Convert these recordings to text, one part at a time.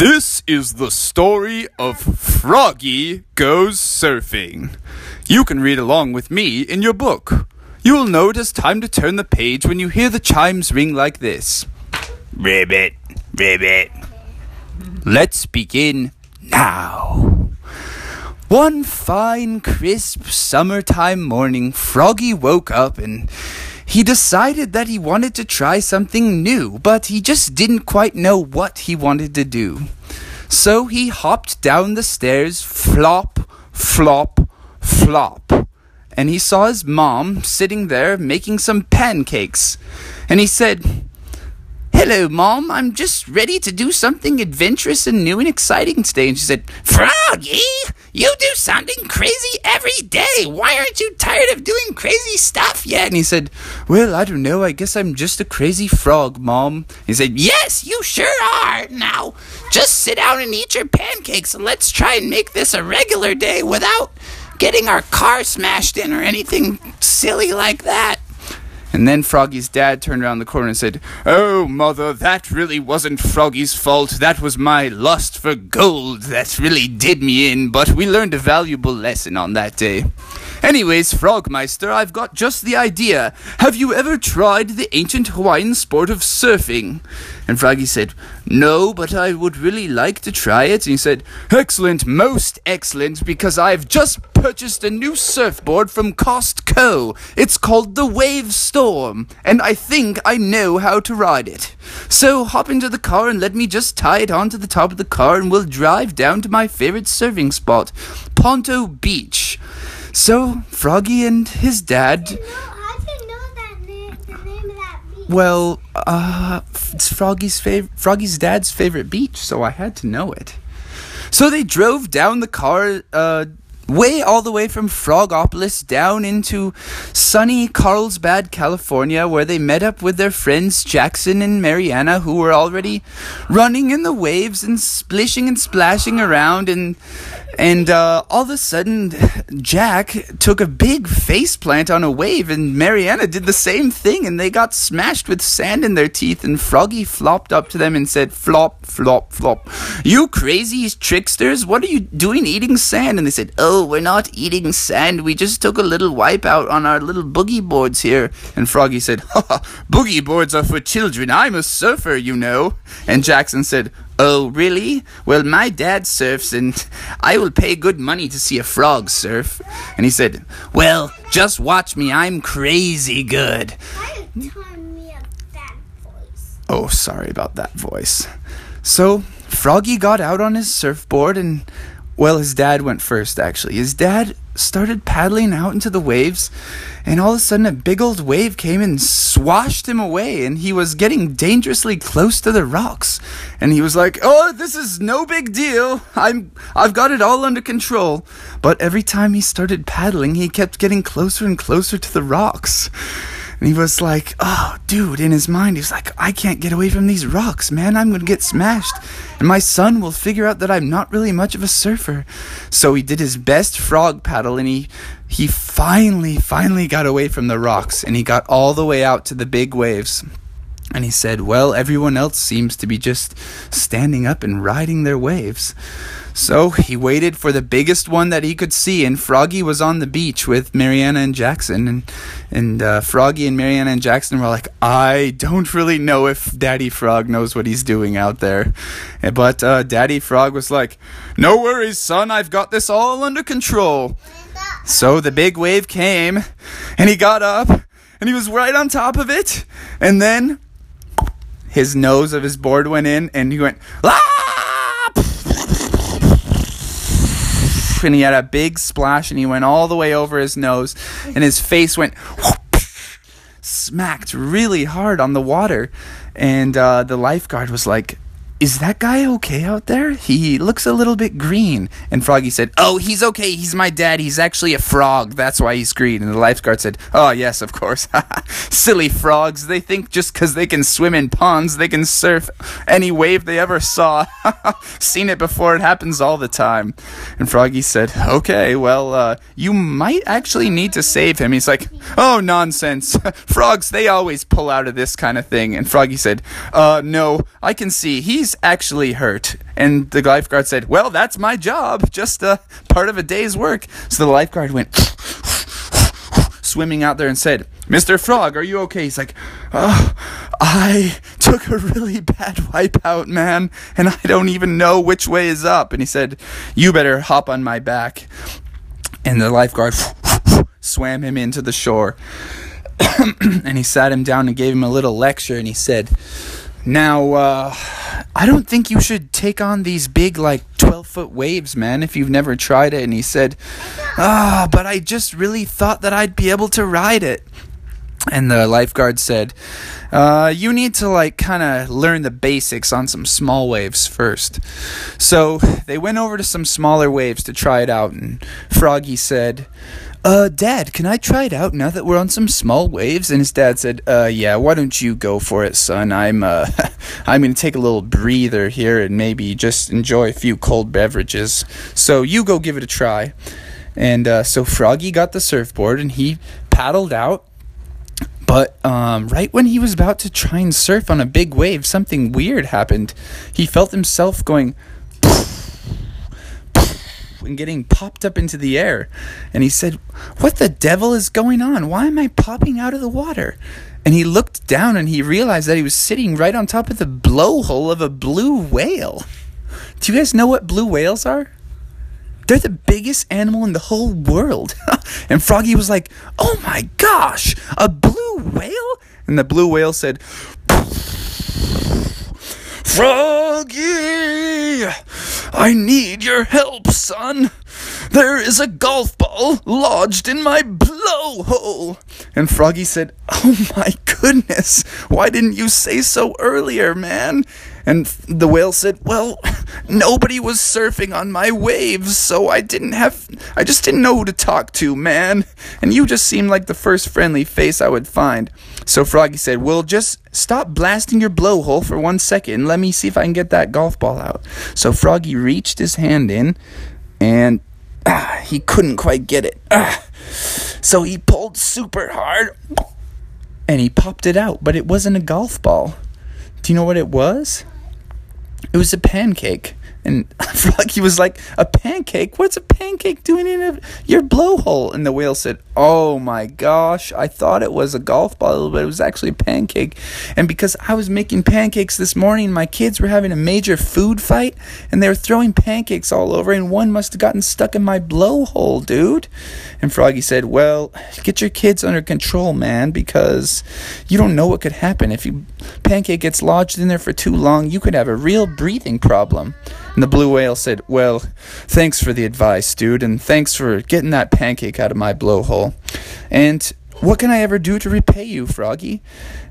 This is the story of Froggy Goes Surfing. You can read along with me in your book. You will know it is time to turn the page when you hear the chimes ring like this Ribbit, ribbit. Let's begin now. One fine, crisp summertime morning, Froggy woke up and he decided that he wanted to try something new, but he just didn't quite know what he wanted to do. So he hopped down the stairs, flop, flop, flop. And he saw his mom sitting there making some pancakes. And he said, Hello, Mom. I'm just ready to do something adventurous and new and exciting today. And she said, Froggy, eh? you do something crazy every day. Why aren't you tired of doing crazy stuff yet? And he said, Well, I don't know. I guess I'm just a crazy frog, Mom. He said, Yes, you sure are. Now, just sit down and eat your pancakes and let's try and make this a regular day without getting our car smashed in or anything silly like that. And then Froggy's dad turned around the corner and said, Oh, mother, that really wasn't Froggy's fault. That was my lust for gold that really did me in, but we learned a valuable lesson on that day. Anyways, Frogmeister, I've got just the idea. Have you ever tried the ancient Hawaiian sport of surfing? And Froggy said, No, but I would really like to try it. And he said, Excellent, most excellent, because I've just purchased a new surfboard from Costco. It's called the Wave Storm, and I think I know how to ride it. So hop into the car and let me just tie it onto the top of the car, and we'll drive down to my favorite surfing spot, Ponto Beach. So Froggy and his dad. How do you know that name, the name of that beach? Well, uh, it's Froggy's fav- Froggy's dad's favorite beach, so I had to know it. So they drove down the car, uh, way all the way from Frogopolis down into sunny Carlsbad, California, where they met up with their friends Jackson and Mariana, who were already running in the waves and splishing and splashing around and. And uh, all of a sudden, Jack took a big face plant on a wave, and Mariana did the same thing, and they got smashed with sand in their teeth. And Froggy flopped up to them and said, Flop, flop, flop. You crazy tricksters, what are you doing eating sand? And they said, Oh, we're not eating sand. We just took a little wipe out on our little boogie boards here. And Froggy said, Ha ha, boogie boards are for children. I'm a surfer, you know. And Jackson said, Oh, really? Well, my dad surfs, and I will pay good money to see a frog surf. And he said, Well, just watch me. I'm crazy good. Why are you telling me of that voice? Oh, sorry about that voice. So, Froggy got out on his surfboard, and, well, his dad went first, actually. His dad started paddling out into the waves, and all of a sudden, a big old wave came and swashed him away, and he was getting dangerously close to the rocks. And he was like, "Oh, this is no big deal. I'm I've got it all under control." But every time he started paddling, he kept getting closer and closer to the rocks. And he was like, oh, dude, in his mind, he was like, I can't get away from these rocks, man. I'm going to get smashed. And my son will figure out that I'm not really much of a surfer. So he did his best frog paddle and he, he finally, finally got away from the rocks and he got all the way out to the big waves. And he said, Well, everyone else seems to be just standing up and riding their waves. So he waited for the biggest one that he could see, and Froggy was on the beach with Mariana and Jackson. And, and uh, Froggy and Mariana and Jackson were like, I don't really know if Daddy Frog knows what he's doing out there. But uh, Daddy Frog was like, No worries, son, I've got this all under control. So the big wave came, and he got up, and he was right on top of it, and then his nose of his board went in, and he went, ah! and he had a big splash, and he went all the way over his nose, and his face went smacked really hard on the water, and uh, the lifeguard was like. Is that guy okay out there? He looks a little bit green. And Froggy said, Oh, he's okay. He's my dad. He's actually a frog. That's why he's green. And the lifeguard said, Oh, yes, of course. Silly frogs. They think just because they can swim in ponds, they can surf any wave they ever saw. Seen it before. It happens all the time. And Froggy said, Okay, well, uh, you might actually need to save him. He's like, Oh, nonsense. Frogs, they always pull out of this kind of thing. And Froggy said, Uh, no, I can see. He's actually hurt? And the lifeguard said, Well, that's my job, just a part of a day's work. So the lifeguard went swimming out there and said, Mr. Frog, are you okay? He's like, Oh, I took a really bad wipeout, man, and I don't even know which way is up. And he said, You better hop on my back. And the lifeguard swam him into the shore. and he sat him down and gave him a little lecture and he said, Now, uh, I don't think you should take on these big, like, 12 foot waves, man, if you've never tried it. And he said, Ah, but I just really thought that I'd be able to ride it. And the lifeguard said, uh, You need to, like, kind of learn the basics on some small waves first. So they went over to some smaller waves to try it out. And Froggy said, uh, Dad, can I try it out now that we're on some small waves? And his dad said, uh, yeah, why don't you go for it, son? I'm, uh, I'm gonna take a little breather here and maybe just enjoy a few cold beverages. So you go give it a try. And, uh, so Froggy got the surfboard and he paddled out. But um, right when he was about to try and surf on a big wave, something weird happened. He felt himself going and getting popped up into the air. And he said, What the devil is going on? Why am I popping out of the water? And he looked down and he realized that he was sitting right on top of the blowhole of a blue whale. Do you guys know what blue whales are? They're the biggest animal in the whole world. and Froggy was like, Oh my gosh, a blue whale? And the blue whale said, Froggy! I need your help, son. There is a golf ball lodged in my blowhole. And Froggy said, Oh my goodness, why didn't you say so earlier, man? And the whale said, Well, nobody was surfing on my waves, so I didn't have, I just didn't know who to talk to, man. And you just seemed like the first friendly face I would find. So Froggy said, Well, just stop blasting your blowhole for one second. and Let me see if I can get that golf ball out. So Froggy reached his hand in, and ah, he couldn't quite get it. Ah. So he pulled super hard, and he popped it out, but it wasn't a golf ball. Do you know what it was? It was a pancake. And Froggy was like, A pancake? What's a pancake doing in a, your blowhole? And the whale said, Oh my gosh, I thought it was a golf ball, but it was actually a pancake. And because I was making pancakes this morning, my kids were having a major food fight, and they were throwing pancakes all over, and one must have gotten stuck in my blowhole, dude. And Froggy said, Well, get your kids under control, man, because you don't know what could happen. If your pancake gets lodged in there for too long, you could have a real breathing problem. And the blue whale said, Well, thanks for the advice, dude, and thanks for getting that pancake out of my blowhole. And what can I ever do to repay you, Froggy?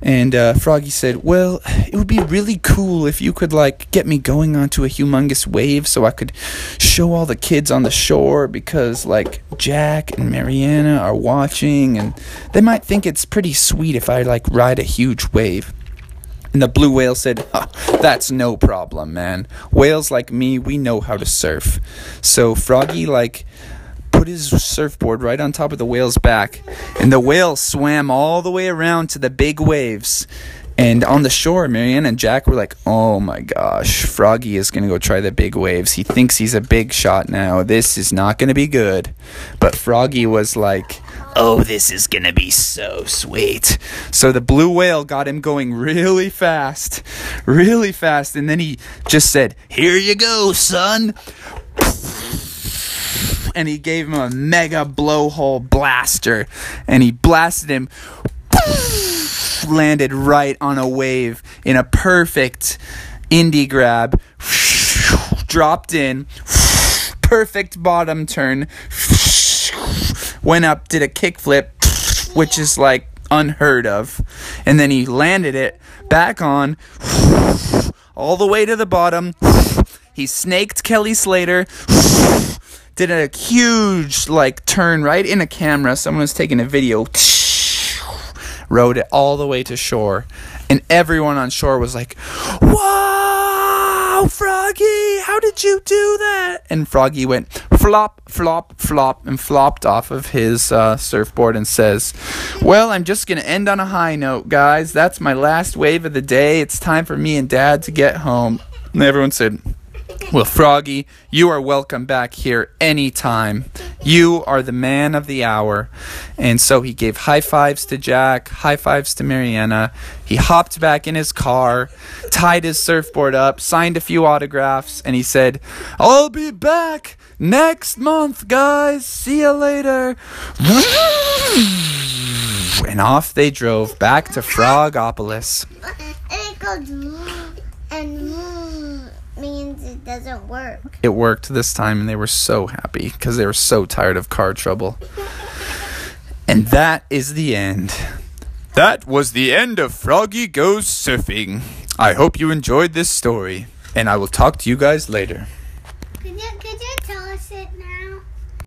And uh, Froggy said, Well, it would be really cool if you could, like, get me going onto a humongous wave so I could show all the kids on the shore because, like, Jack and Mariana are watching and they might think it's pretty sweet if I, like, ride a huge wave. And the blue whale said, That's no problem, man. Whales like me, we know how to surf. So Froggy, like, put his surfboard right on top of the whale's back, and the whale swam all the way around to the big waves. And on the shore, Marianne and Jack were like, oh my gosh, Froggy is going to go try the big waves. He thinks he's a big shot now. This is not going to be good. But Froggy was like, oh, this is going to be so sweet. So the blue whale got him going really fast, really fast. And then he just said, here you go, son. And he gave him a mega blowhole blaster. And he blasted him landed right on a wave in a perfect indy grab, dropped in, perfect bottom turn, went up, did a kickflip, which is like unheard of, and then he landed it back on all the way to the bottom. He snaked Kelly Slater. Did a huge like turn right in a camera. Someone was taking a video rode it all the way to shore, and everyone on shore was like, "Wow, Froggy, how did you do that?" And Froggy went flop, flop, flop, and flopped off of his uh, surfboard and says, "Well, I'm just gonna end on a high note, guys. That's my last wave of the day. It's time for me and Dad to get home." And everyone said, Well, Froggy, you are welcome back here anytime. You are the man of the hour. And so he gave high fives to Jack, high fives to Mariana. He hopped back in his car, tied his surfboard up, signed a few autographs, and he said, I'll be back next month, guys. See you later. And off they drove back to Frogopolis. And it goes moo, and moo means it doesn't work. It worked this time, and they were so happy because they were so tired of car trouble. And that is the end. That was the end of Froggy Goes Surfing. I hope you enjoyed this story, and I will talk to you guys later. Can you, can